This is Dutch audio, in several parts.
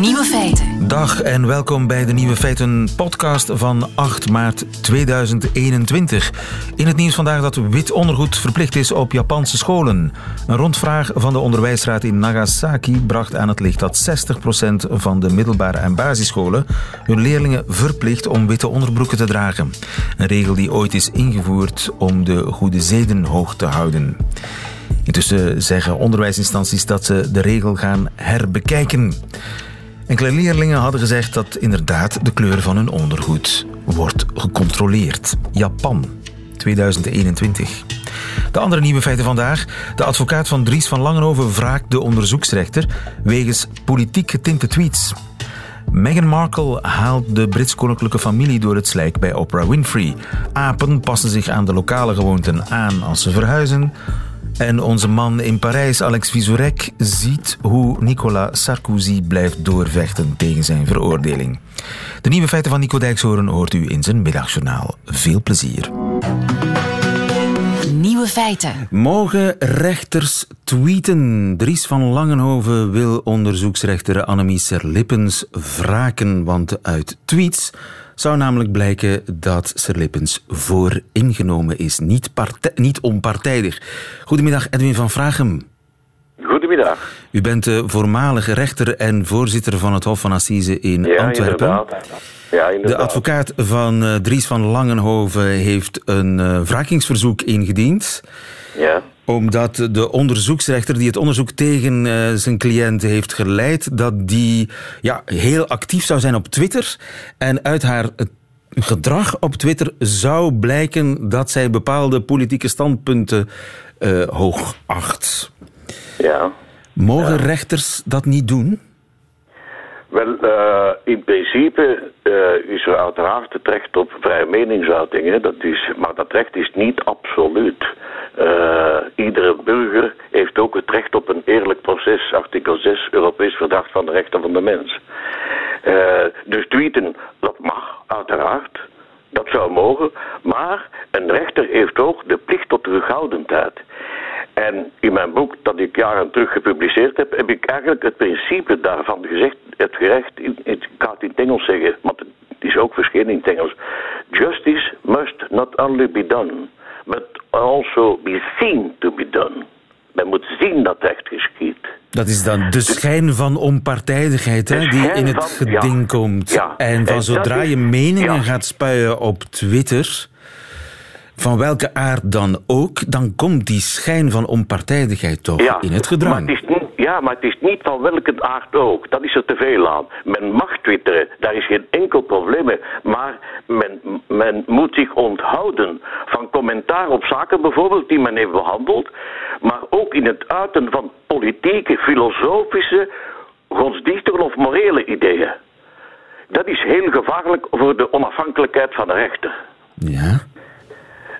Nieuwe feiten. Dag en welkom bij de Nieuwe Feiten podcast van 8 maart 2021. In het nieuws vandaag dat wit ondergoed verplicht is op Japanse scholen. Een rondvraag van de onderwijsraad in Nagasaki bracht aan het licht dat 60% van de middelbare en basisscholen hun leerlingen verplicht om witte onderbroeken te dragen. Een regel die ooit is ingevoerd om de goede zeden hoog te houden. Intussen zeggen onderwijsinstanties dat ze de regel gaan herbekijken. Enkele leerlingen hadden gezegd dat inderdaad de kleur van hun ondergoed wordt gecontroleerd. Japan, 2021. De andere nieuwe feiten vandaag. De advocaat van Dries van Langenhoven wraakt de onderzoeksrechter wegens politiek getinte tweets. Meghan Markle haalt de Brits-koninklijke familie door het slijk bij Oprah Winfrey. Apen passen zich aan de lokale gewoonten aan als ze verhuizen. En onze man in Parijs, Alex Vizorek, ziet hoe Nicolas Sarkozy blijft doorvechten tegen zijn veroordeling. De nieuwe feiten van Nico Dijkshoorn hoort u in zijn middagjournaal. Veel plezier. Nieuwe feiten. Mogen rechters tweeten? Dries van Langenhoven wil onderzoeksrechter Annemie Serlippens wraken, want uit tweets zou namelijk blijken dat Sir Lippens vooringenomen is, niet, niet onpartijdig. Goedemiddag, Edwin van Vragem. Goedemiddag. U bent de voormalige rechter en voorzitter van het Hof van Assise in ja, Antwerpen. Inderdaad. Ja, inderdaad. De advocaat van uh, Dries van Langenhoven heeft een uh, wrakingsverzoek ingediend. Ja omdat de onderzoeksrechter die het onderzoek tegen uh, zijn cliënt heeft geleid, dat die ja, heel actief zou zijn op Twitter. En uit haar gedrag op Twitter zou blijken dat zij bepaalde politieke standpunten uh, hoog acht. Ja. Mogen ja. rechters dat niet doen? Wel, uh, in principe uh, is er uiteraard het recht op vrije meningsuiting. Hè? Dat is, maar dat recht is niet absoluut. Uh, iedere burger heeft ook het recht op een eerlijk proces. Artikel 6 Europees Verdrag van de Rechten van de Mens. dus tweeten, dat mag, uiteraard. Dat zou mogen. Maar een rechter heeft ook de plicht tot terughoudendheid. En in mijn boek, dat ik jaren terug gepubliceerd heb, heb ik eigenlijk het principe daarvan gezegd. Het gerecht, ik ga het in het Engels zeggen, want het is ook verschenen in het Engels. Justice must not only be done, also be seen to be done. Men moet zien dat recht geschiet. Dat is dan de schijn van onpartijdigheid hè, die in het van, geding ja, komt. Ja, en van en zodra je meningen ja. gaat spuien op Twitter, van welke aard dan ook, dan komt die schijn van onpartijdigheid toch in het gedrang. Maar het is niet, ja, maar het is niet van welke aard ook. Dat is er te veel aan. Men mag twitteren, daar is geen enkel probleem mee. Maar men, men moet zich onthouden van commentaar op zaken bijvoorbeeld die men heeft behandeld. Maar ook in het uiten van politieke, filosofische, godsdienstige of morele ideeën. Dat is heel gevaarlijk voor de onafhankelijkheid van de rechter. Ja.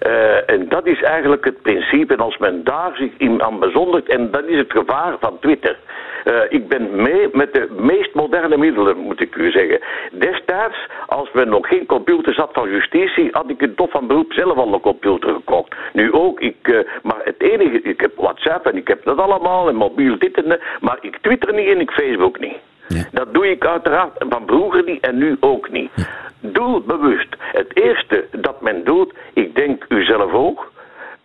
Uh, en dat is eigenlijk het principe. En als men daar zich aan bezondert, en dat is het gevaar van Twitter. Uh, ik ben mee met de meest moderne middelen, moet ik u zeggen. Destijds, als men nog geen computers had van justitie, had ik een tof van beroep zelf al een computer gekocht. Nu ook, ik, uh, maar het enige, ik heb WhatsApp en ik heb dat allemaal, en mobiel dit en dat, maar ik Twitter niet en ik Facebook niet. Ja. Dat doe ik uiteraard van vroeger niet en nu ook niet. Ja. Doe bewust. Het eerste dat men doet, ik denk u zelf ook,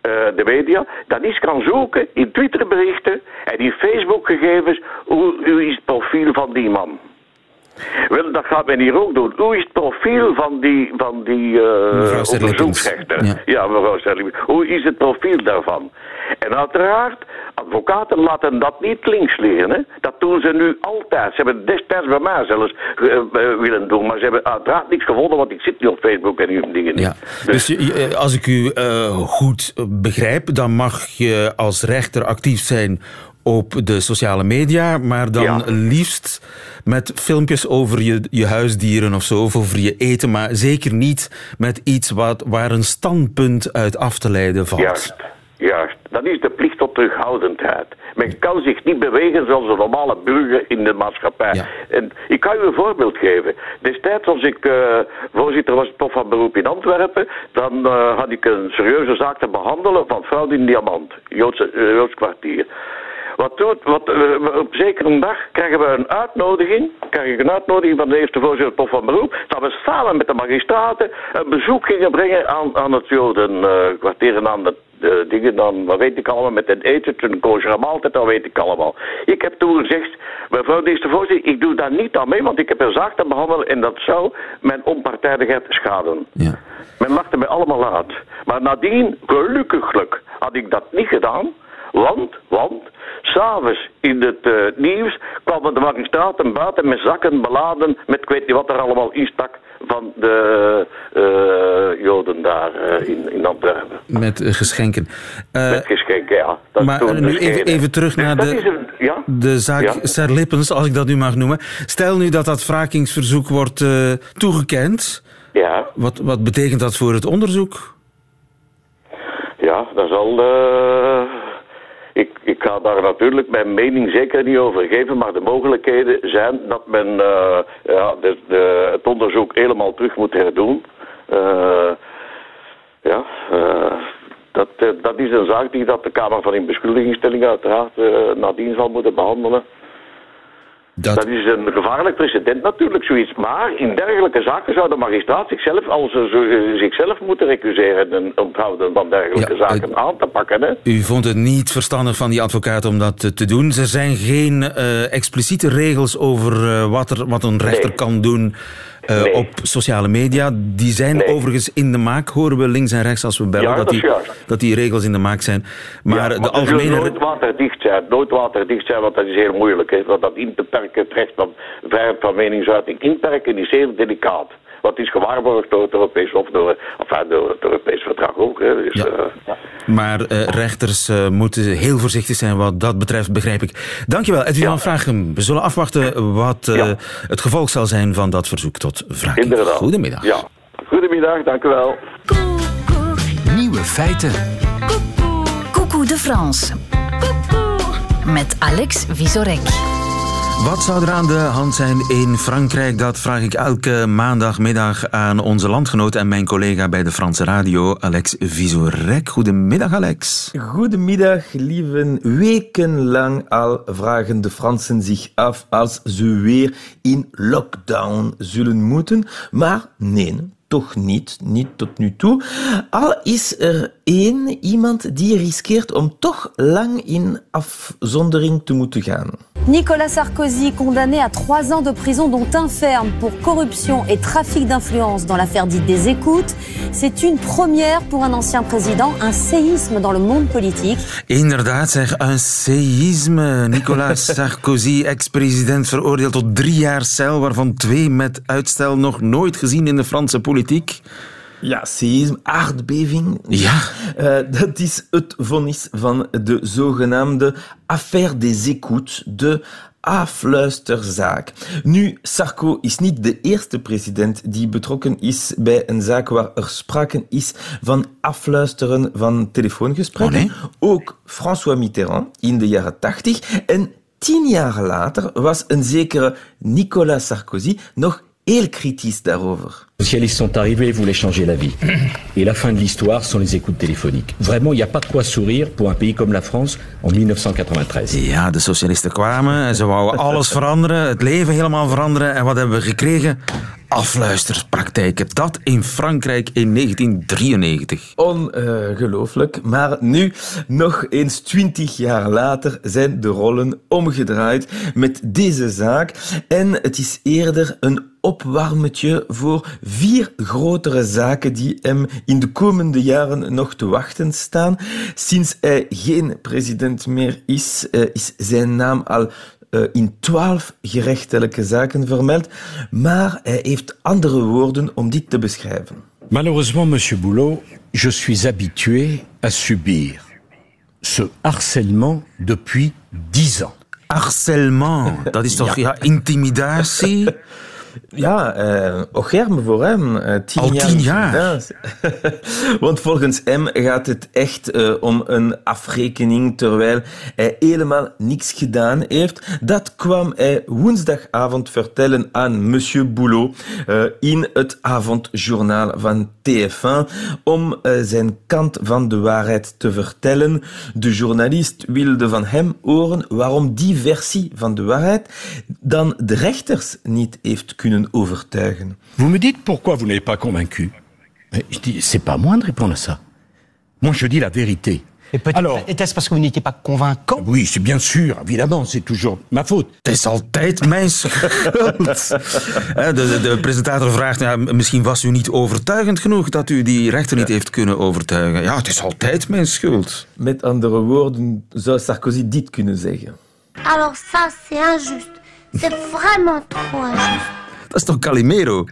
uh, de media, dat is kan zoeken in Twitterberichten en in Facebook-gegevens, hoe, hoe is het profiel van die man? Wel, dat gaat men hier ook doen. Hoe is het profiel van die, van die uh, onderzoeksrechter? Ja, ja mevrouw Sterling. Hoe is het profiel daarvan? En uiteraard, advocaten laten dat niet links liggen. Hè? Dat doen ze nu altijd. Ze hebben het destijds bij mij zelfs uh, willen doen. Maar ze hebben uiteraard niks gevonden, want ik zit nu op Facebook en die dingen niet. Ja. Dus, dus als ik u uh, goed begrijp, dan mag je als rechter actief zijn op de sociale media, maar dan Ja. liefst met filmpjes over je, je huisdieren of zo, of over je eten, maar zeker niet met iets wat, waar een standpunt uit af te leiden valt. Juist, juist. Dat is de plicht tot terughoudendheid. Men kan zich niet bewegen zoals een normale burger in de maatschappij. Ja. En ik kan u een voorbeeld geven. Destijds als ik eh, voorzitter was toch van beroep in Antwerpen, dan eh, had ik een serieuze zaak te behandelen van fraude in Diamant, Joodse, eh, Joods kwartier. Wat doet, wat, uh, op zekere dag krijgen we een uitnodiging, krijg ik een uitnodiging van de eerste voorzitter Tof van Beroep, dat we samen met de magistraten een bezoek gingen brengen aan, aan het Jodenkwartier en aan de de dingen dan, wat weet ik allemaal, met het eten, een kosher maaltijd, dat weet ik allemaal. Ik heb toen gezegd, mevrouw de eerste voorzitter, ik doe daar niet aan mee, want ik heb een zaak te behandelen en dat zou mijn onpartijdigheid schaden. Ja. Men lachte mij allemaal uit. Maar nadien, gelukkiglijk, had ik dat niet gedaan, want, want, s'avonds in het uh, nieuws kwamen de magistraten buiten met zakken beladen met ik weet niet wat er allemaal in stak van de uh, Joden daar uh, in, in Antwerpen. Met geschenken. met geschenken, ja. Dat maar nu even, even, terug naar de, een, ja? de zaak ja? Serlippens, als ik dat nu mag noemen. Stel nu dat dat wrakingsverzoek wordt toegekend. Ja. Wat, wat betekent dat voor het onderzoek? Ja, dat zal ik, ik ga daar natuurlijk mijn mening zeker niet over geven, maar de mogelijkheden zijn dat men uh, ja, de, het onderzoek helemaal terug moet herdoen. Uh, ja, uh, dat, dat is een zaak die dat de Kamer van Inbeschuldigingsstelling uiteraard nadien zal moeten behandelen. Dat... dat... is een gevaarlijk precedent natuurlijk, zoiets. Maar in dergelijke zaken zou de magistraat zichzelf, als ze zichzelf moeten recuseren en onthouden van dergelijke zaken aan te pakken. Hè? U vond het niet verstandig van die advocaat om dat te doen. Er zijn geen uh, expliciete regels over uh, wat, er, wat een rechter nee. kan doen uh, nee. op sociale media. Die zijn nee. overigens in de maak, horen we links en rechts als we bellen, ja, dat, dat, die, dat die regels in de maak zijn. Maar, ja, de algemene... nooit waterdicht zijn, nooit waterdicht zijn, want dat is heel moeilijk. Hè. Want dat in te perken, het recht van vrijheid van meningsuiting inperken is heel delicaat. Wat is gewaarborgd door het Europees of door, enfin, door het Europees verdrag ook. Hè. Dus, ja. uh, maar uh, rechters uh, moeten heel voorzichtig zijn wat dat betreft, begrijp ik. Dankjewel, Edwin van ja. Vragen. We zullen afwachten wat ja. het gevolg zal zijn van dat verzoek tot wraking. Inderdaad. Goedemiddag. Ja. Goedemiddag, dank u wel. Nieuwe feiten. Coucou de France. Met Alex Visorek. Wat zou er aan de hand zijn in Frankrijk? Dat vraag ik elke maandagmiddag aan onze landgenoot en mijn collega bij de Franse radio, Alex Visorek. Goedemiddag, Alex. Goedemiddag, lieve. Wekenlang al vragen de Fransen zich af als ze weer in lockdown zullen moeten. Maar nee, toch niet, niet tot nu toe. Al is er één iemand die riskeert om toch lang in afzondering te moeten gaan. Nicolas Sarkozy, condamné à trois ans de prison, dont un ferme pour corruption et trafic d'influence dans l'affaire dite des écoutes. C'est une première pour un ancien président, un séisme dans le monde politique. Inderdaad, zeg, een séisme. Nicolas Sarkozy, ex-president, veroordeeld tot drie jaar cel, waarvan twee met uitstel nog nooit gezien in de Franse politiek. Ja, seisme, aardbeving. Ja. Uh, dat is het vonnis van de zogenaamde affaire des écoutes, de afluisterzaak. Nu, Sarko is niet de eerste president die betrokken is bij een zaak waar er sprake is van afluisteren van telefoongesprekken. Oh nee? Ook François Mitterrand in de jaren tachtig. En tien jaar later was een zekere Nicolas Sarkozy nog heel kritisch daarover. Les socialistes sont arrivés voulaient changer la vie. Et la fin de l'histoire sont les écoutes téléphoniques. Vraiment, il n'y a pas de quoi sourire pour un pays comme la France en 1993. Ja, de socialisten kwamen en ze wouden alles veranderen, het leven helemaal veranderen. En wat hebben we gekregen? Afluisterpraktijken. Dat in Frankrijk in 1993. Ongelooflijk. Maar nu, nog eens twintig jaar later, zijn de rollen omgedraaid met deze zaak. En het is eerder een opwarmetje voor vier grotere zaken die hem in de komende jaren nog te wachten staan. Sinds hij geen president meer is, is zijn naam al uh, in twaalf gerechtelijke zaken vermeld, maar hij heeft andere woorden om dit te beschrijven. Malheureusement, monsieur Boulot, je suis habitué à subir ce harcèlement depuis dix ans. Harcèlement, dat is toch ja. ja intimidatie? Ja, uh, ook germ voor hem. Uh, tien Al tien jaar? jaar. Want volgens hem gaat het echt uh, om een afrekening, terwijl hij helemaal niks gedaan heeft. Dat kwam hij woensdagavond vertellen aan monsieur Boulot in het avondjournaal van TF1 om zijn kant van de waarheid te vertellen. De journalist wilde van hem horen waarom die versie van de waarheid dan de rechters niet heeft kunnen overtuigen. Vous me dites pourquoi vous n'êtes pas convaincu Je dis, c'est pas moi de répondre à ça. Moi, je dis la vérité. Alors, était-ce parce que vous n'étiez pas convaincant? Oui, c'est bien sûr, évidemment, c'est toujours ma faute. Het is altijd mijn schuld. de, de, de, presentator vraagt, ja, misschien was u niet overtuigend genoeg dat u die rechter niet heeft kunnen overtuigen. Ja, het is altijd mijn schuld. Met andere woorden zou Sarkozy dit kunnen zeggen? Alors ça, c'est injuste. C'est vraiment trop injuste. Dat is toch Calimero?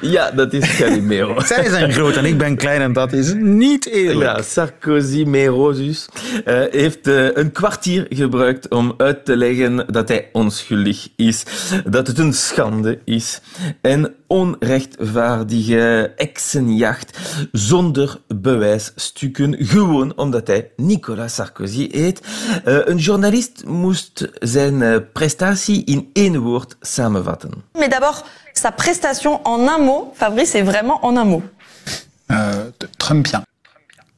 Ja, dat is Calimero. Zij zijn groot en ik ben klein en dat is niet eerlijk. Ja, Sarkozy Merosus uh, heeft uh, een kwartier gebruikt om uit te leggen dat hij onschuldig is, dat het een schande is en onrechtvaardige exenjacht zonder bewijsstukken, gewoon omdat hij Nicolas Sarkozy heet. Uh, een journalist moest zijn prestatie in één woord samenvatten. Mais d'abord, sa prestation en un mot, Fabrice, est vraiment en un mot. Euh, Trumpien.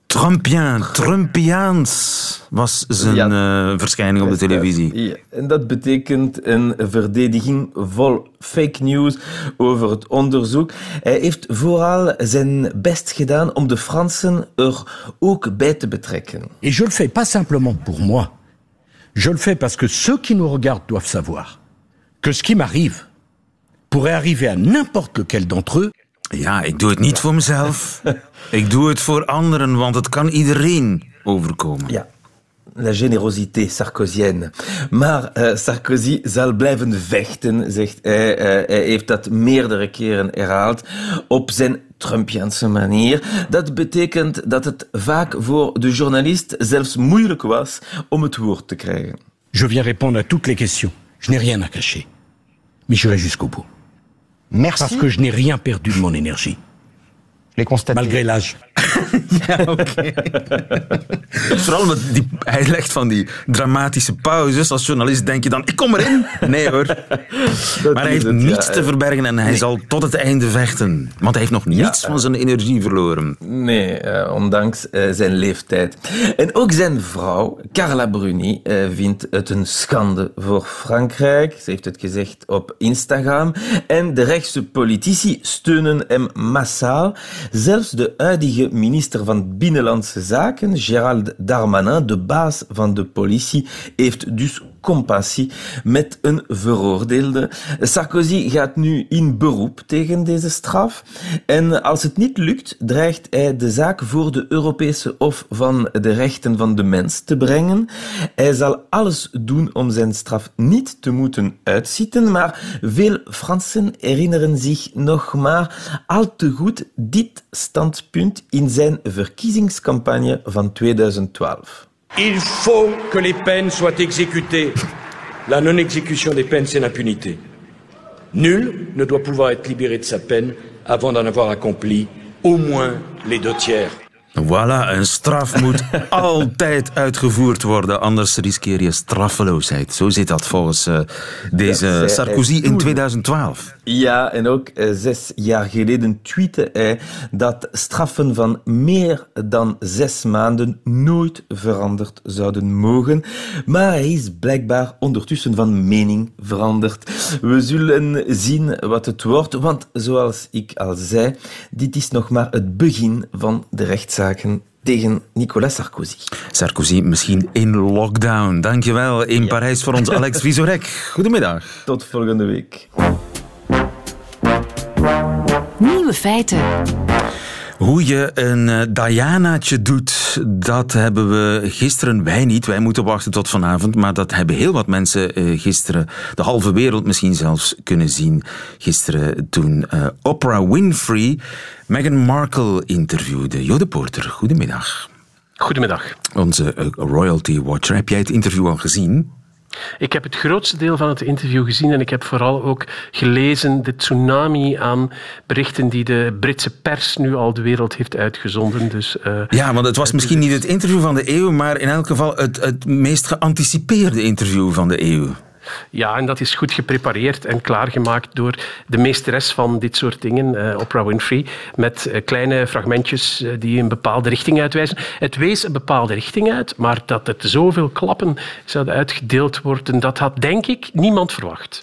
Trumpien, Trumpiaans was zijn ja, uh, verschijning op de televisie. Ja. En dat betekent een verdediging vol fake news over het onderzoek. Hij heeft vooral zijn best gedaan om de Fransen er ook bij te betrekken. Et je le fais pas simplement pour moi. Je le fais parce que ceux qui nous regardent doivent savoir que ce qui m'arrive pourrait arriver à n'importe lequel d'entre eux. Ja, ik doe het niet voor mezelf. ik doe het voor anderen, want het kan iedereen overkomen. Ja. La générosité sarkozienne. Maar uh, Sarkozy zal blijven vechten, zegt hij. Uh, hij heeft dat meerdere keren herhaald op zijn Trumpiaanse manier. Dat betekent dat het vaak voor de journalist zelfs moeilijk was om het woord te krijgen. Je viens répondre à toutes les questions. Je n'ai rien à cacher. Mais j'irai jusqu'au bout. Merci. Parce que je n'ai rien perdu de mon énergie. Les. Malgré l'âge. ja, oké. Vooral met die, hij legt van die dramatische pauzes. Als journalist denk je dan, ik kom erin. Nee hoor. maar hij heeft het, niets ja. te verbergen en hij nee. zal tot het einde vechten. Want hij heeft nog niets ja. van zijn energie verloren. Nee, uh, ondanks uh, zijn leeftijd. En ook zijn vrouw, Carla Bruni, uh, vindt het een schande voor Frankrijk. Ze heeft het gezegd op Instagram. En de rechtse politici steunen hem massaal. Zelfs de huidige minister van Binnenlandse Zaken, Gérald Darmanin, de baas van de politie, heeft dus compassie met een veroordeelde. Sarkozy gaat nu in beroep tegen deze straf. En als het niet lukt, dreigt hij de zaak voor de Europese Hof van de Rechten van de Mens te brengen. Hij zal alles doen om zijn straf niet te moeten uitzitten, maar veel Fransen herinneren zich nog maar al te goed dit standpunt in zijn verkiezingscampagne van 2012. Il faut que les peines soient exécutées. La non-exécution des peines, c'est l'impunité. Nul ne doit pouvoir être libéré de sa peine avant d'en avoir accompli au moins les deux tiers. Voilà, een straf moet altijd uitgevoerd worden, anders riskeer je straffeloosheid. Zo zit dat volgens uh, deze ja, Sarkozy in 2012. Ja, en ook uh, zes jaar geleden tweette hij dat straffen van meer dan zes maanden nooit veranderd zouden mogen. Maar hij is blijkbaar ondertussen van mening veranderd. We zullen zien wat het wordt, want zoals ik al zei, dit is nog maar het begin van de rechtszaak tegen Nicolas Sarkozy. Sarkozy misschien in lockdown. Dankjewel in ja. Parijs voor ons Alex Visorek. Goedemiddag. Tot volgende week. Nieuwe feiten. Hoe je een uh, Dianaatje doet, dat hebben we gisteren, wij niet, wij moeten wachten tot vanavond, maar dat hebben heel wat mensen uh, gisteren, de halve wereld misschien zelfs, kunnen zien. Gisteren toen uh, Oprah Winfrey Meghan Markle interviewde. Jode Porter, goedemiddag. Goedemiddag. Onze royalty watcher. Heb jij het interview al gezien? Ik heb het grootste deel van het interview gezien en ik heb vooral ook gelezen de tsunami aan berichten die de Britse pers nu al de wereld heeft uitgezonden. Dus, uh, ja, want het was misschien niet het interview van de eeuw, maar in elk geval het, het meest geanticipeerde interview van de eeuw. Ja, en dat is goed geprepareerd en klaargemaakt door de meesteres van dit soort dingen, uh, Oprah Winfrey, met uh, kleine fragmentjes uh, die een bepaalde richting uitwijzen. Het wees een bepaalde richting uit, maar dat het zoveel klappen zouden uitgedeeld worden, dat had denk ik niemand verwacht.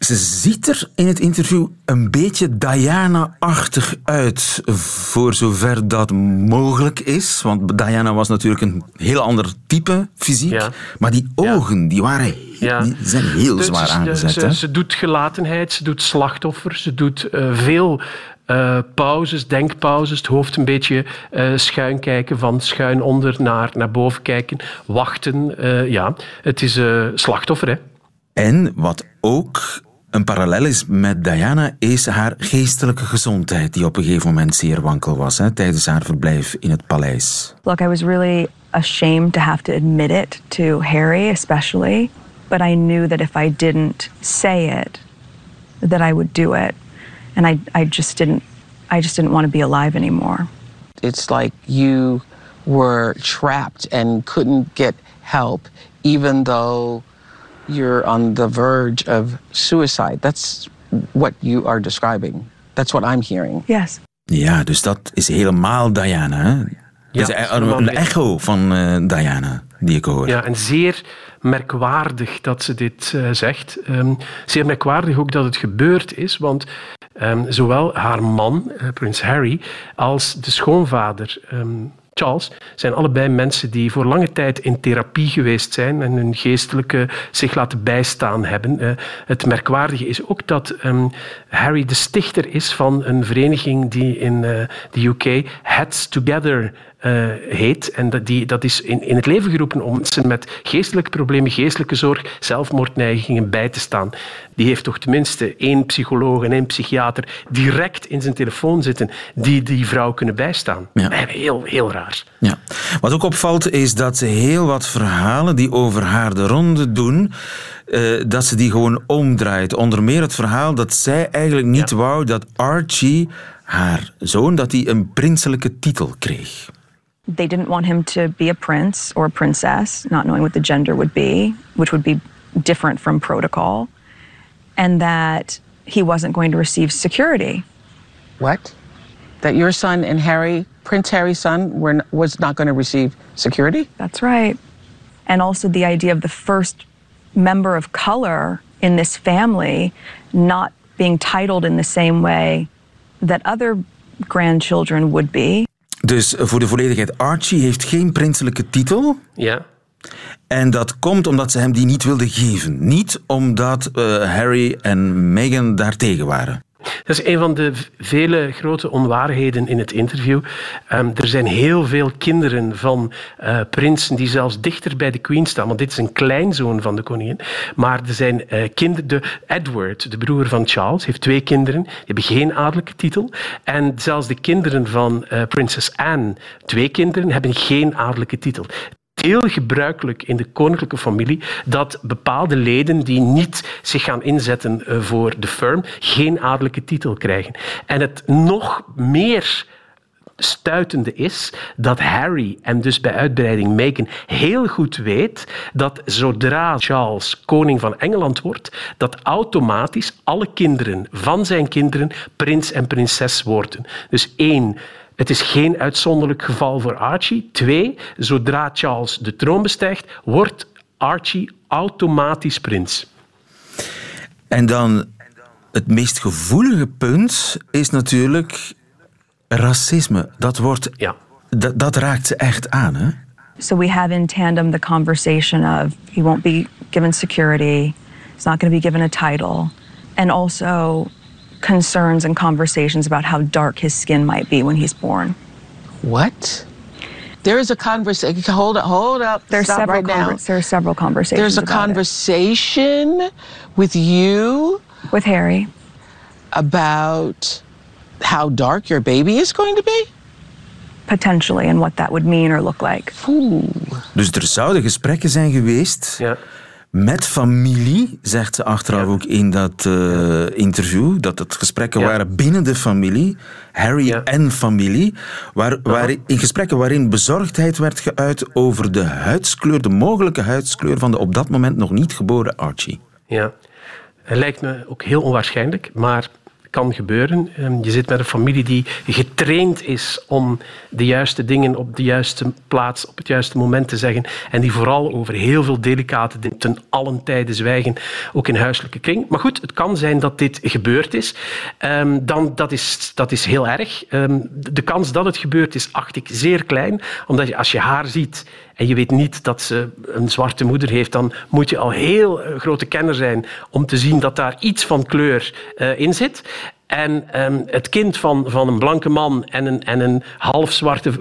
Ze ziet er in het interview een beetje Diana-achtig uit, voor zover dat mogelijk is. Want Diana was natuurlijk een heel ander type fysiek. Maar die ogen, die, waren, ja. die zijn heel dus zwaar aangezet. Ze, ze, doet gelatenheid, ze doet slachtoffer, ze doet uh, veel uh, pauzes, denkpauzes, het hoofd een beetje uh, schuin kijken, van schuin onder naar, naar boven kijken, wachten. Ja, het is slachtoffer, hè. En wat ook een parallel is met Diana is haar geestelijke gezondheid, die op een gegeven moment zeer wankel was hè, tijdens haar verblijf in het paleis. Look, I was really ashamed to have to admit it to Harry, especially, but I knew that if I didn't say it, that I would do it, and I, I just didn't, I just didn't want to be alive anymore. It's like you were trapped and couldn't get help, even though you're on the verge of suicide. That's what you are describing. That's what I'm hearing. Yes. Ja, dus dat is helemaal Diana. Hè? Dat ja, is een, een echo van uh, Diana die ik hoor. Ja, en zeer merkwaardig dat ze dit uh, zegt. Um, zeer merkwaardig ook dat het gebeurd is, want um, zowel haar man, uh, prins Harry, als de schoonvader, um, Charles zijn allebei mensen die voor lange tijd in therapie geweest zijn en hun geestelijke zich laten bijstaan hebben. Het merkwaardige is ook dat um, Harry de stichter is van een vereniging die in uh, de UK Heads Together uh, heet. En dat, die, dat is in, in het leven geroepen om mensen met geestelijke problemen, geestelijke zorg, zelfmoordneigingen bij te staan. Die heeft toch tenminste één psycholoog en één psychiater direct in zijn telefoon zitten die die vrouw kunnen bijstaan. Ja. Heel, heel raar. Ja. Wat ook opvalt is dat ze heel wat verhalen die over haar de ronde doen, uh, dat ze die gewoon omdraait. Onder meer het verhaal dat zij eigenlijk niet ja. wou dat Archie, haar zoon, dat hij een prinselijke titel kreeg. They didn't want him to be a prince or a princess, not knowing what the gender would be, which would be different from protocol, and that he wasn't going to receive security. What? That your son and Harry, Prince Harry's son, were, was not going to receive security? That's right. And also the idea of the first member of color in this family not being titled in the same way that other grandchildren would be. Dus voor de volledigheid, Archie heeft geen prinselijke titel. Ja. En dat komt omdat ze hem die niet wilden geven. Niet omdat uh, Harry en Meghan daartegen waren. Dat is een van de vele grote onwaarheden in het interview. Um, er zijn heel veel kinderen van uh, prinsen die zelfs dichter bij de queen staan, want dit is een kleinzoon van de koningin. Maar er zijn uh, kinderen, de Edward, de broer van Charles, heeft twee kinderen, die hebben geen adellijke titel. En zelfs de kinderen van uh, prinses Anne, twee kinderen, hebben geen adellijke titel heel gebruikelijk in de koninklijke familie dat bepaalde leden die niet zich gaan inzetten eh, voor de firm geen adellijke titel krijgen. En het nog meer stuitende is dat Harry en dus bij uitbreiding Meghan heel goed weet dat zodra Charles koning van Engeland wordt, dat automatisch alle kinderen van zijn kinderen prins en prinses worden. Dus één, het is geen uitzonderlijk geval voor Archie. Twee, zodra Charles de troon bestijgt, wordt Archie automatisch prins. En dan het meest gevoelige punt is natuurlijk racisme. Dat wordt, ja. dat, dat raakt ze echt aan, hè? So we have in tandem the conversation of he won't be given security, he's not going to be given a title, and also concerns and conversations about how dark his skin might be when he's born. What? There is a conversation. Hold up, hold up. There's Stop several right now. There are several conversations. There's a conversation it. with you, with Harry, about how dark your baby is going to be. Potentially, and what that would mean or look like. Ooh. Dus er zouden gesprekken zijn geweest. Ja met familie, zegt ze achteraf ook in dat uh, interview, dat het gesprekken ja. waren binnen de familie, Harry ja. en familie, waar, waar, in gesprekken waarin bezorgdheid werd geuit over de huidskleur, de mogelijke huidskleur van de op dat moment nog niet geboren Archie. Ja, het lijkt me ook heel onwaarschijnlijk, maar kan gebeuren. Ehm, je zit met een familie die getraind is om de juiste dingen op de juiste plaats, op het juiste moment te zeggen. En die vooral over heel veel delicate dingen ten allen tijde zwijgen, ook in huiselijke kring. Maar goed, het kan zijn dat dit gebeurd is. Um, dan, dat, is dat is heel erg. Um, de kans dat het gebeurd is, acht ik zeer klein. Omdat je, als je haar ziet en je weet niet dat ze een zwarte moeder heeft, dan moet je al heel eh, grote kenner zijn om te zien dat daar iets van kleur uh, in zit. En um, het kind van, van een blanke man en een, en een halfzwarte.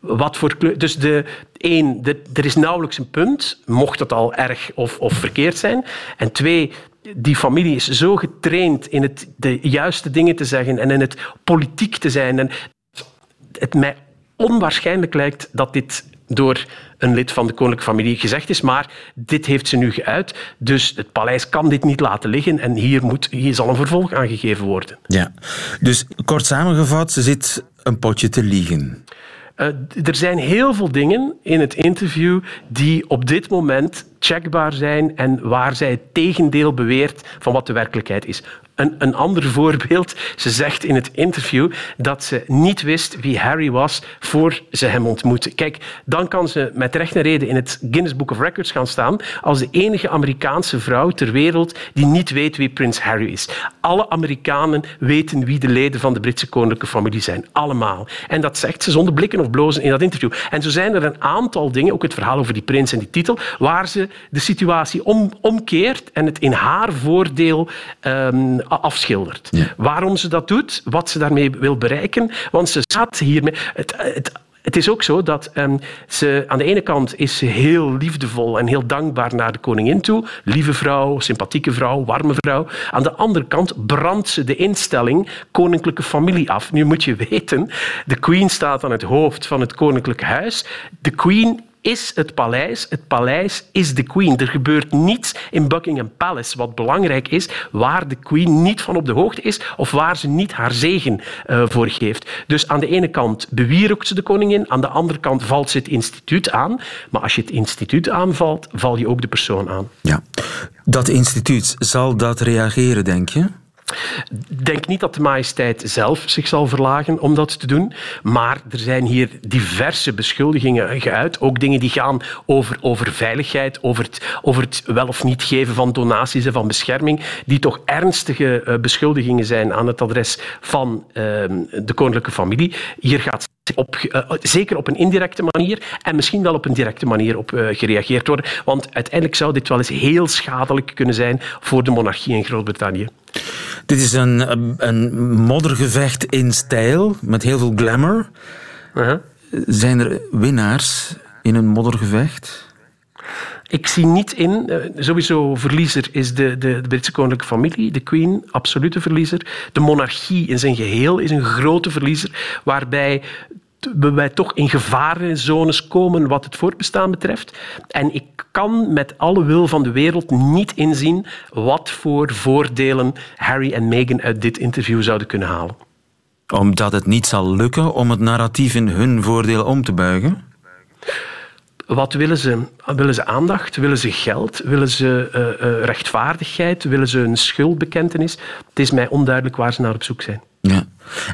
Wat voor kleur. Dus de, één, er is nauwelijks een punt, mocht het al erg of, of verkeerd zijn. En twee, die familie is zo getraind in het de juiste dingen te zeggen en in het politiek te zijn. En het mij onwaarschijnlijk lijkt dat dit door een lid van de koninklijke familie gezegd is. Maar dit heeft ze nu geuit. Dus het paleis kan dit niet laten liggen. En hier, moet, hier zal een vervolg aangegeven worden. Ja, dus kort samengevat, ze zit een potje te liegen. Uh, er zijn heel veel dingen in het interview die op dit moment checkbaar zijn en waar zij het tegendeel beweert van wat de werkelijkheid is. Een, een ander voorbeeld. Ze zegt in het interview dat ze niet wist wie Harry was voor ze hem ontmoette. Kijk, dan kan ze met recht en reden in het Guinness Book of Records gaan staan als de enige Amerikaanse vrouw ter wereld die niet weet wie prins Harry is. Alle Amerikanen weten wie de leden van de Britse koninklijke familie zijn. Allemaal. En dat zegt ze zonder blikken of blozen in dat interview. En zo zijn er een aantal dingen, ook het verhaal over die prins en die titel, waar ze de situatie om, omkeert en het in haar voordeel um, afschildert. Waarom ze dat doet, wat ze daarmee wil bereiken, want ze staat hiermee. Het, het, het is ook zo dat um, ze aan de ene kant is ze heel liefdevol en heel dankbaar naar de koningin toe. Lieve vrouw, sympathieke vrouw, warme vrouw. Aan de andere kant brandt ze de instelling koninklijke familie af. Nu moet je weten, de queen staat aan het hoofd van het koninklijk huis. De queen is het paleis. Het paleis is de queen. Er gebeurt niets in Buckingham Palace wat belangrijk is, waar de queen niet van op de hoogte is of waar ze niet haar zegen uh, voor geeft. Dus aan de ene kant bewierookt ze de koningin, aan de andere kant valt ze het instituut aan. Maar als je het instituut aanvalt, val je ook de persoon aan. Ja. Dat instituut, zal dat reageren, denk je? Denk niet dat de majesteit zelf zich zal verlagen om dat te doen. Maar er zijn hier diverse beschuldigingen geuit. Ook dingen die gaan over, over veiligheid, over het, over het wel of niet geven van donaties en van bescherming. Die toch ernstige uh, beschuldigingen zijn aan het adres van uh, de koninklijke familie. Hier gaat op, uh, zeker op een indirecte manier en misschien wel op een directe manier op uh, gereageerd worden. Want uiteindelijk zou dit wel eens heel schadelijk kunnen zijn voor de monarchie in Groot-Brittannië. Dit is een, een moddergevecht in stijl, met heel veel glamour. Uh -huh. Zijn er winnaars in een moddergevecht? Ik zie niet in, uh, sowieso verliezer is de, de, de, Britse koninklijke familie, de Queen, absolute verliezer. De monarchie in zijn geheel is een grote verliezer, waarbij wij toch in gevarenzones komen wat het voortbestaan betreft. En ik kan met alle wil van de wereld niet inzien wat voor voordelen Harry en Meghan uit dit interview zouden kunnen halen. Omdat het niet zal lukken om het narratief in hun voordeel om te buigen? Wat willen ze? Willen ze aandacht? Willen ze geld? Willen ze uh, uh, rechtvaardigheid? Willen ze een schuldbekentenis? Het is mij onduidelijk waar ze naar op zoek zijn.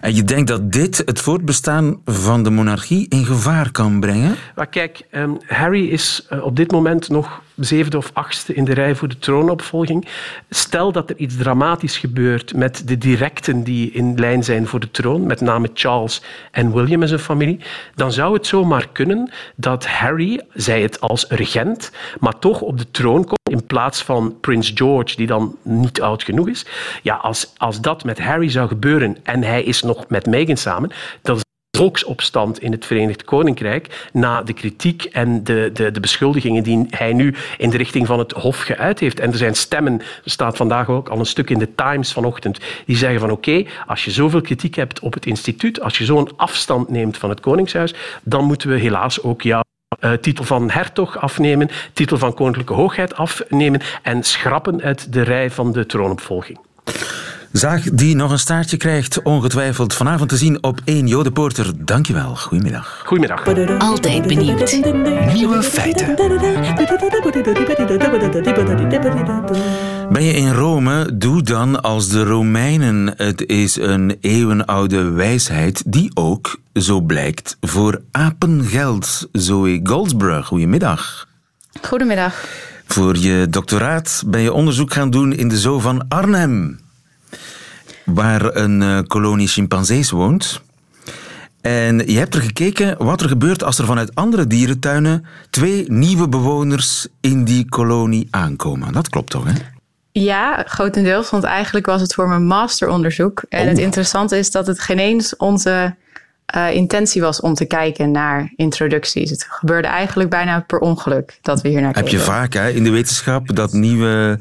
En je denkt dat dit het voortbestaan van de monarchie in gevaar kan brengen? Maar kijk, um, Harry is uh, op dit moment nog zevende of achtste in de rij voor de troonopvolging. Stel dat er iets dramatisch gebeurt met de directen die in lijn zijn voor de troon, met name Charles en William en zijn familie, dan zou het zomaar kunnen dat Harry, zij het als regent, maar toch op de troon komt in plaats van Prins George, die dan niet oud genoeg is. Ja, als, als dat met Harry zou gebeuren en hij is nog met Meghan samen, is volksopstand in het Verenigd Koninkrijk na de kritiek en de, de, de, beschuldigingen die hij nu in de richting van het Hof geuit heeft. En er zijn stemmen, er staat vandaag ook al een stuk in de Times vanochtend, die zeggen van oké, als je zoveel kritiek hebt op het instituut, als je zo'n afstand neemt van het Koningshuis, dan moeten we helaas ook jou uh, titel van hertog afnemen, titel van koninklijke hoogheid afnemen en schrappen uit de rij van de troonopvolging. Zaag die nog een staartje krijgt, ongetwijfeld vanavond te zien op 1 Jodepoorter. Dankjewel. Goedemiddag. Goedemiddag. Altijd benieuwd. Nieuwe feiten. Ben je in Rome? Doe dan als de Romeinen. Het is een eeuwenoude wijsheid die ook, zo blijkt, voor apen geldt. Zoe Goldsbrug, goedemiddag. Goedemiddag. Voor je doctoraat ben je onderzoek gaan doen in de zoo van Arnhem waar een uh, kolonie chimpansees woont. En je hebt er gekeken wat er gebeurt als er vanuit andere dierentuinen twee nieuwe bewoners in die kolonie aankomen. Dat klopt toch, hè? Ja, grotendeels, want eigenlijk was het voor mijn masteronderzoek. En het oh. interessante is dat het geen eens onze uh, intentie was om te kijken naar introducties. Het gebeurde eigenlijk bijna per ongeluk dat we hier naar kijken. Heb je vaak hè, in de wetenschap dat nieuwe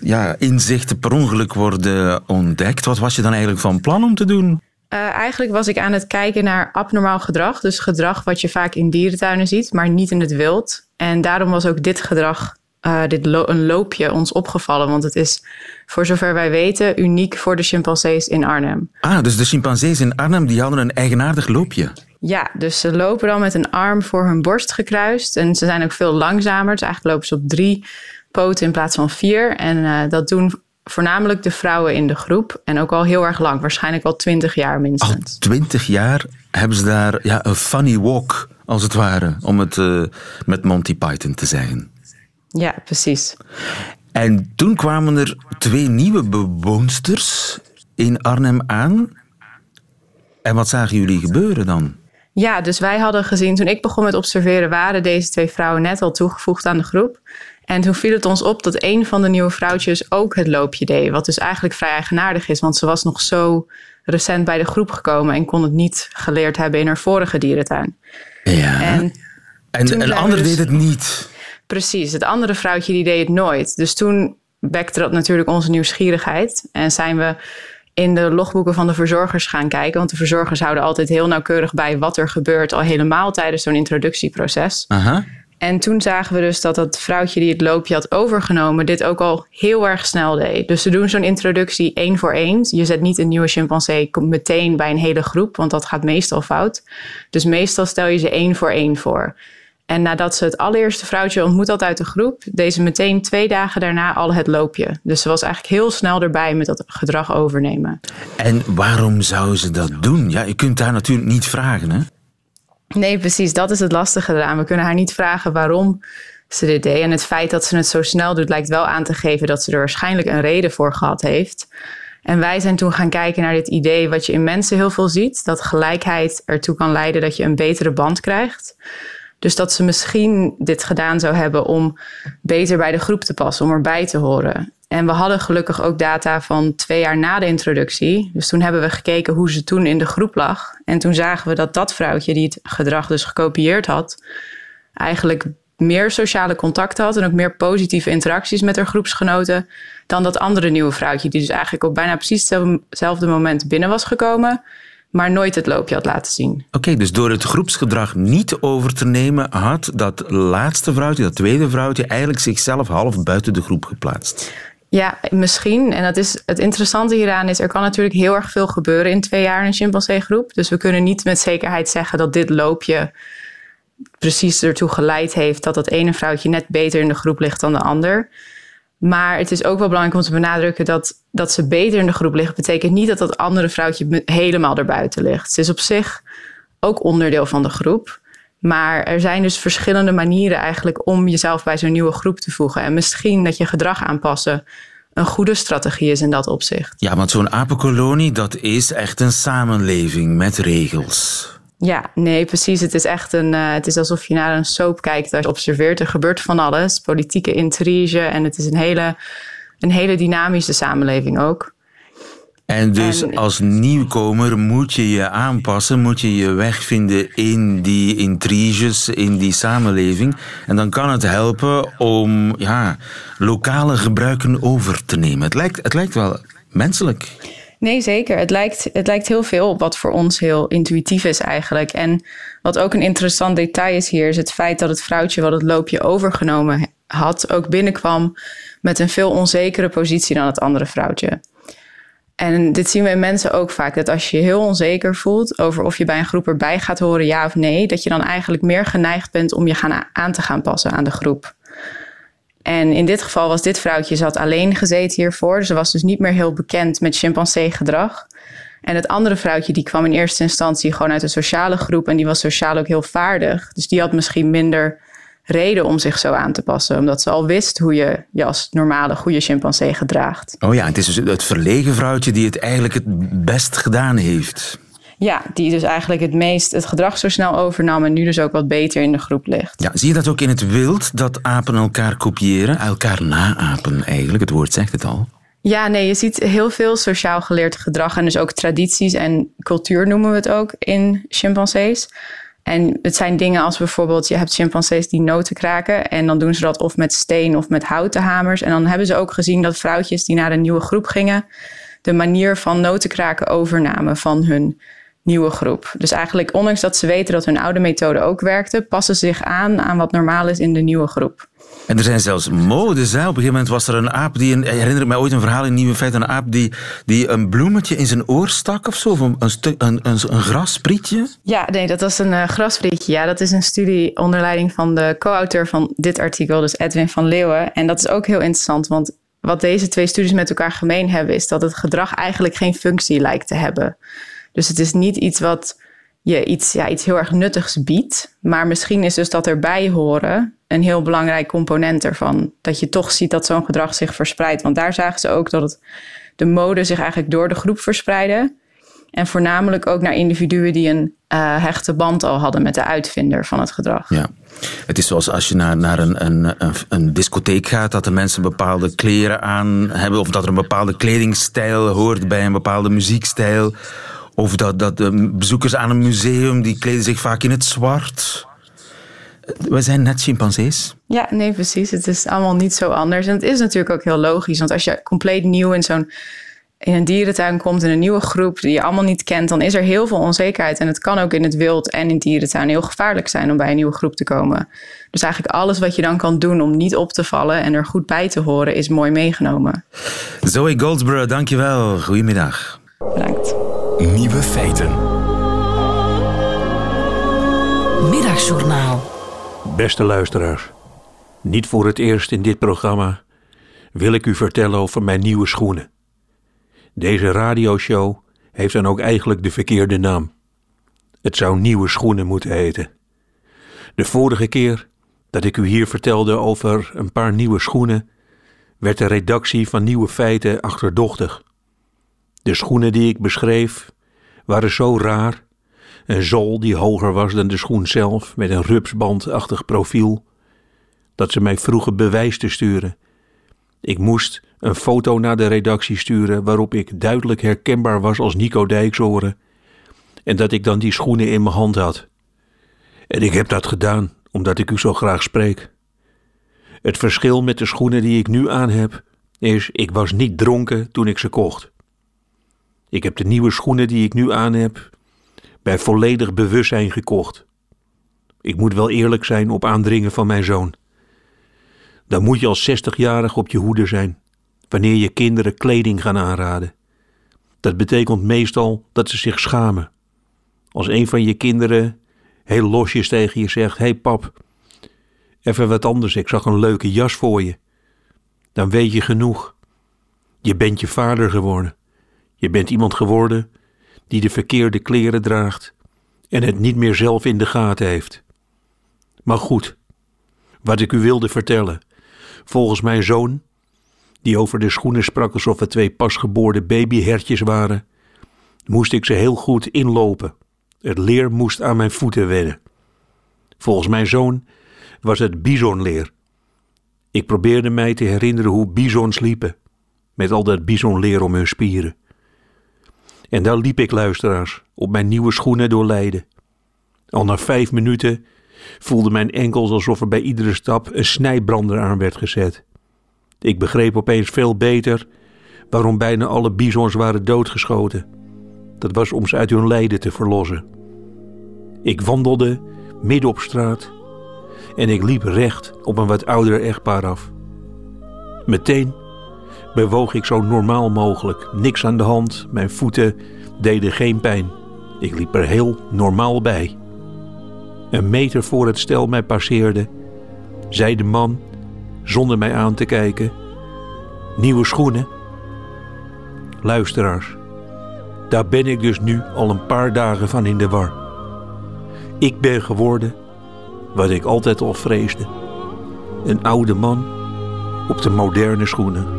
ja, inzichten per ongeluk worden ontdekt? Wat was je dan eigenlijk van plan om te doen? Uh, eigenlijk was ik aan het kijken naar abnormaal gedrag. Dus gedrag wat je vaak in dierentuinen ziet, maar niet in het wild. En daarom was ook dit gedrag uh, dit lo een loopje ons opgevallen. Want het is, voor zover wij weten, uniek voor de chimpansees in Arnhem. Ah, dus de chimpansees in Arnhem die hadden een eigenaardig loopje. Ja, dus ze lopen dan met een arm voor hun borst gekruist. En ze zijn ook veel langzamer. Dus eigenlijk lopen ze op drie poten in plaats van vier. En uh, dat doen voornamelijk de vrouwen in de groep. En ook al heel erg lang, waarschijnlijk al twintig jaar minstens. Al twintig jaar hebben ze daar ja, een funny walk, als het ware, om het uh, met Monty Python te zeggen. Ja, precies. En toen kwamen er twee nieuwe bewoonsters in Arnhem aan. En wat zagen jullie gebeuren dan? Ja, dus wij hadden gezien, toen ik begon met observeren, waren deze twee vrouwen net al toegevoegd aan de groep. En toen viel het ons op dat een van de nieuwe vrouwtjes ook het loopje deed. Wat dus eigenlijk vrij eigenaardig is, want ze was nog zo recent bij de groep gekomen en kon het niet geleerd hebben in haar vorige dierentuin. Ja. En, en een ander dus deed het niet. Precies, het andere vrouwtje die deed het nooit. Dus toen wekte dat natuurlijk onze nieuwsgierigheid. En zijn we in de logboeken van de verzorgers gaan kijken. Want de verzorgers houden altijd heel nauwkeurig bij wat er gebeurt, al helemaal tijdens zo'n introductieproces. Aha. En toen zagen we dus dat dat vrouwtje die het loopje had overgenomen, dit ook al heel erg snel deed. Dus ze doen zo'n introductie één voor één. Je zet niet een nieuwe chimpansee meteen bij een hele groep, want dat gaat meestal fout. Dus meestal stel je ze één voor één voor. En nadat ze het allereerste vrouwtje ontmoet had uit de groep, deed ze meteen twee dagen daarna al het loopje. Dus ze was eigenlijk heel snel erbij met dat gedrag overnemen. En waarom zou ze dat doen? Ja, je kunt daar natuurlijk niet vragen, hè? Nee, precies. Dat is het lastige eraan. We kunnen haar niet vragen waarom ze dit deed. En het feit dat ze het zo snel doet, lijkt wel aan te geven dat ze er waarschijnlijk een reden voor gehad heeft. En wij zijn toen gaan kijken naar dit idee wat je in mensen heel veel ziet: dat gelijkheid ertoe kan leiden dat je een betere band krijgt. Dus dat ze misschien dit gedaan zou hebben om beter bij de groep te passen, om erbij te horen. En we hadden gelukkig ook data van twee jaar na de introductie. Dus toen hebben we gekeken hoe ze toen in de groep lag. En toen zagen we dat dat vrouwtje die het gedrag dus gekopieerd had, eigenlijk meer sociale contacten had en ook meer positieve interacties met haar groepsgenoten dan dat andere nieuwe vrouwtje, die dus eigenlijk op bijna precies hetzelfde moment binnen was gekomen, maar nooit het loopje had laten zien. Oké, dus door het groepsgedrag niet over te nemen, had dat laatste vrouwtje, dat tweede vrouwtje, eigenlijk zichzelf half buiten de groep geplaatst. Ja, misschien. En dat is, het interessante hieraan is, er kan natuurlijk heel erg veel gebeuren in twee jaar in een chimpansee-groep. Dus we kunnen niet met zekerheid zeggen dat dit loopje precies ertoe geleid heeft dat dat ene vrouwtje net beter in de groep ligt dan de ander. Maar het is ook wel belangrijk om te benadrukken dat, dat ze beter in de groep liggen. betekent niet dat dat andere vrouwtje helemaal erbuiten ligt. Ze is op zich ook onderdeel van de groep. Maar er zijn dus verschillende manieren eigenlijk om jezelf bij zo'n nieuwe groep te voegen. En misschien dat je gedrag aanpassen een goede strategie is in dat opzicht. Ja, want zo'n apenkolonie, dat is echt een samenleving met regels. Ja, nee, precies. Het is echt een. Uh, het is alsof je naar een soap kijkt. Als je observeert, er gebeurt van alles. Politieke intrige. En het is een hele, een hele dynamische samenleving ook. En dus als nieuwkomer moet je je aanpassen, moet je je weg vinden in die intriges, in die samenleving. En dan kan het helpen om ja, lokale gebruiken over te nemen. Het lijkt, het lijkt wel menselijk. Nee, zeker. Het lijkt, het lijkt heel veel op wat voor ons heel intuïtief is eigenlijk. En wat ook een interessant detail is hier, is het feit dat het vrouwtje wat het loopje overgenomen had, ook binnenkwam met een veel onzekere positie dan het andere vrouwtje. En dit zien we in mensen ook vaak, dat als je je heel onzeker voelt over of je bij een groep erbij gaat horen, ja of nee, dat je dan eigenlijk meer geneigd bent om je gaan aan te gaan passen aan de groep. En in dit geval was dit vrouwtje, zat alleen gezeten hiervoor. Ze was dus niet meer heel bekend met chimpansee gedrag. En het andere vrouwtje die kwam in eerste instantie gewoon uit een sociale groep. En die was sociaal ook heel vaardig. Dus die had misschien minder reden om zich zo aan te passen. Omdat ze al wist hoe je je als normale goede chimpansee gedraagt. Oh ja, het is dus het verlegen vrouwtje die het eigenlijk het best gedaan heeft. Ja, die dus eigenlijk het meest het gedrag zo snel overnam en nu dus ook wat beter in de groep ligt. Ja, zie je dat ook in het wild, dat apen elkaar kopiëren, elkaar naapen eigenlijk? Het woord zegt het al. Ja, nee, je ziet heel veel sociaal geleerd gedrag en dus ook tradities en cultuur noemen we het ook in chimpansees. En het zijn dingen als bijvoorbeeld, je hebt chimpansees die noten kraken en dan doen ze dat of met steen of met houten hamers. En dan hebben ze ook gezien dat vrouwtjes die naar een nieuwe groep gingen, de manier van noten kraken overnamen van hun nieuwe groep. Dus eigenlijk, ondanks dat ze weten dat hun oude methode ook werkte, passen ze zich aan aan wat normaal is in de nieuwe groep. En er zijn zelfs modes. Hè. Op een gegeven moment was er een aap die. Een, ik herinner me ooit een verhaal in Nieuwe Feiten. Een aap die, die een bloemetje in zijn oor stak of zo. Of een, een, een, grassprietje. Ja, nee, dat was een uh, grasprietje. Ja, dat is een studie onder leiding van de co-auteur van dit artikel, dus Edwin van Leeuwen. En dat is ook heel interessant, want wat deze twee studies met elkaar gemeen hebben, is dat het gedrag eigenlijk geen functie lijkt te hebben. Dus het is niet iets wat je iets, ja, iets heel erg nuttigs biedt. Maar misschien is dus dat erbij horen een heel belangrijk component ervan. Dat je toch ziet dat zo'n gedrag zich verspreidt. Want daar zagen ze ook dat het, de mode zich eigenlijk door de groep verspreidde. En voornamelijk ook naar individuen die een uh, hechte band al hadden met de uitvinder van het gedrag. Ja. Het is zoals als je naar, naar een, een, een, discotheek gaat, dat de mensen bepaalde kleren aan hebben, of dat er een bepaalde kledingstijl hoort bij een bepaalde muziekstijl. Of dat, dat de bezoekers aan een museum, die kleden zich vaak in het zwart. We zijn net chimpansees. Ja, nee, precies. Het is allemaal niet zo anders. En het is natuurlijk ook heel logisch. Want als je compleet nieuw in zo'n in een dierentuin komt in een nieuwe groep die je allemaal niet kent, dan is er heel veel onzekerheid. En het kan ook in het wild en in dierentuin heel gevaarlijk zijn om bij een nieuwe groep te komen. Dus eigenlijk alles wat je dan kan doen om niet op te vallen en er goed bij te horen, is mooi meegenomen. Zoe Goldsborough, dankjewel. Goedemiddag. Bedankt. Nieuwe feiten. Middagjournaal. Beste luisteraars, niet voor het eerst in dit programma wil ik u vertellen over mijn nieuwe schoenen. Deze radioshow heeft dan ook eigenlijk de verkeerde naam. Het zou nieuwe schoenen moeten heten. De vorige keer dat ik u hier vertelde over een paar nieuwe schoenen, werd de redactie van Nieuwe Feiten achterdochtig. De schoenen die ik beschreef waren zo raar. Een zool die hoger was dan de schoen zelf, met een rupsbandachtig profiel, dat ze mij vroegen bewijs te sturen. Ik moest een foto naar de redactie sturen waarop ik duidelijk herkenbaar was als Nico Dijksoren en dat ik dan die schoenen in mijn hand had. En ik heb dat gedaan omdat ik u zo graag spreek. Het verschil met de schoenen die ik nu aan heb is, ik was niet dronken toen ik ze kocht. Ik heb de nieuwe schoenen die ik nu aan heb bij volledig bewustzijn gekocht. Ik moet wel eerlijk zijn op aandringen van mijn zoon. Dan moet je als 60-jarig op je hoede zijn wanneer je kinderen kleding gaan aanraden. Dat betekent meestal dat ze zich schamen. Als een van je kinderen heel losjes tegen je zegt: Hé hey pap, even wat anders, ik zag een leuke jas voor je. Dan weet je genoeg. Je bent je vader geworden. Je bent iemand geworden die de verkeerde kleren draagt en het niet meer zelf in de gaten heeft. Maar goed, wat ik u wilde vertellen. Volgens mijn zoon, die over de schoenen sprak alsof het twee pasgeboorde babyhertjes waren, moest ik ze heel goed inlopen. Het leer moest aan mijn voeten wennen. Volgens mijn zoon was het bisonleer. Ik probeerde mij te herinneren hoe bisons liepen, met al dat bisonleer om hun spieren. En daar liep ik, luisteraars, op mijn nieuwe schoenen door Leiden. Al na vijf minuten voelde mijn enkels alsof er bij iedere stap een snijbrander aan werd gezet. Ik begreep opeens veel beter waarom bijna alle bizons waren doodgeschoten. Dat was om ze uit hun lijden te verlossen. Ik wandelde midden op straat en ik liep recht op een wat oudere echtpaar af. Meteen bewoog ik zo normaal mogelijk. Niks aan de hand, mijn voeten deden geen pijn. Ik liep er heel normaal bij. Een meter voor het stel mij passeerde, zei de man, zonder mij aan te kijken: Nieuwe schoenen? Luisteraars, daar ben ik dus nu al een paar dagen van in de war. Ik ben geworden wat ik altijd al vreesde: een oude man op de moderne schoenen.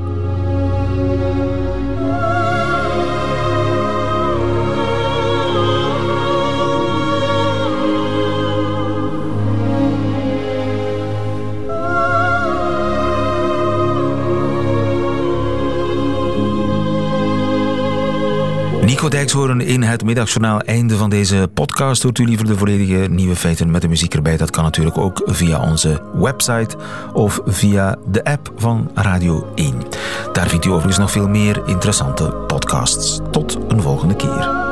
Nico Dijkshoorn in het middagjournaal. Einde van deze podcast. Hoort u liever de volledige nieuwe feiten met de muziek erbij? Dat kan natuurlijk ook via onze website of via de app van Radio 1. Daar vindt u overigens nog veel meer interessante podcasts. Tot een volgende keer.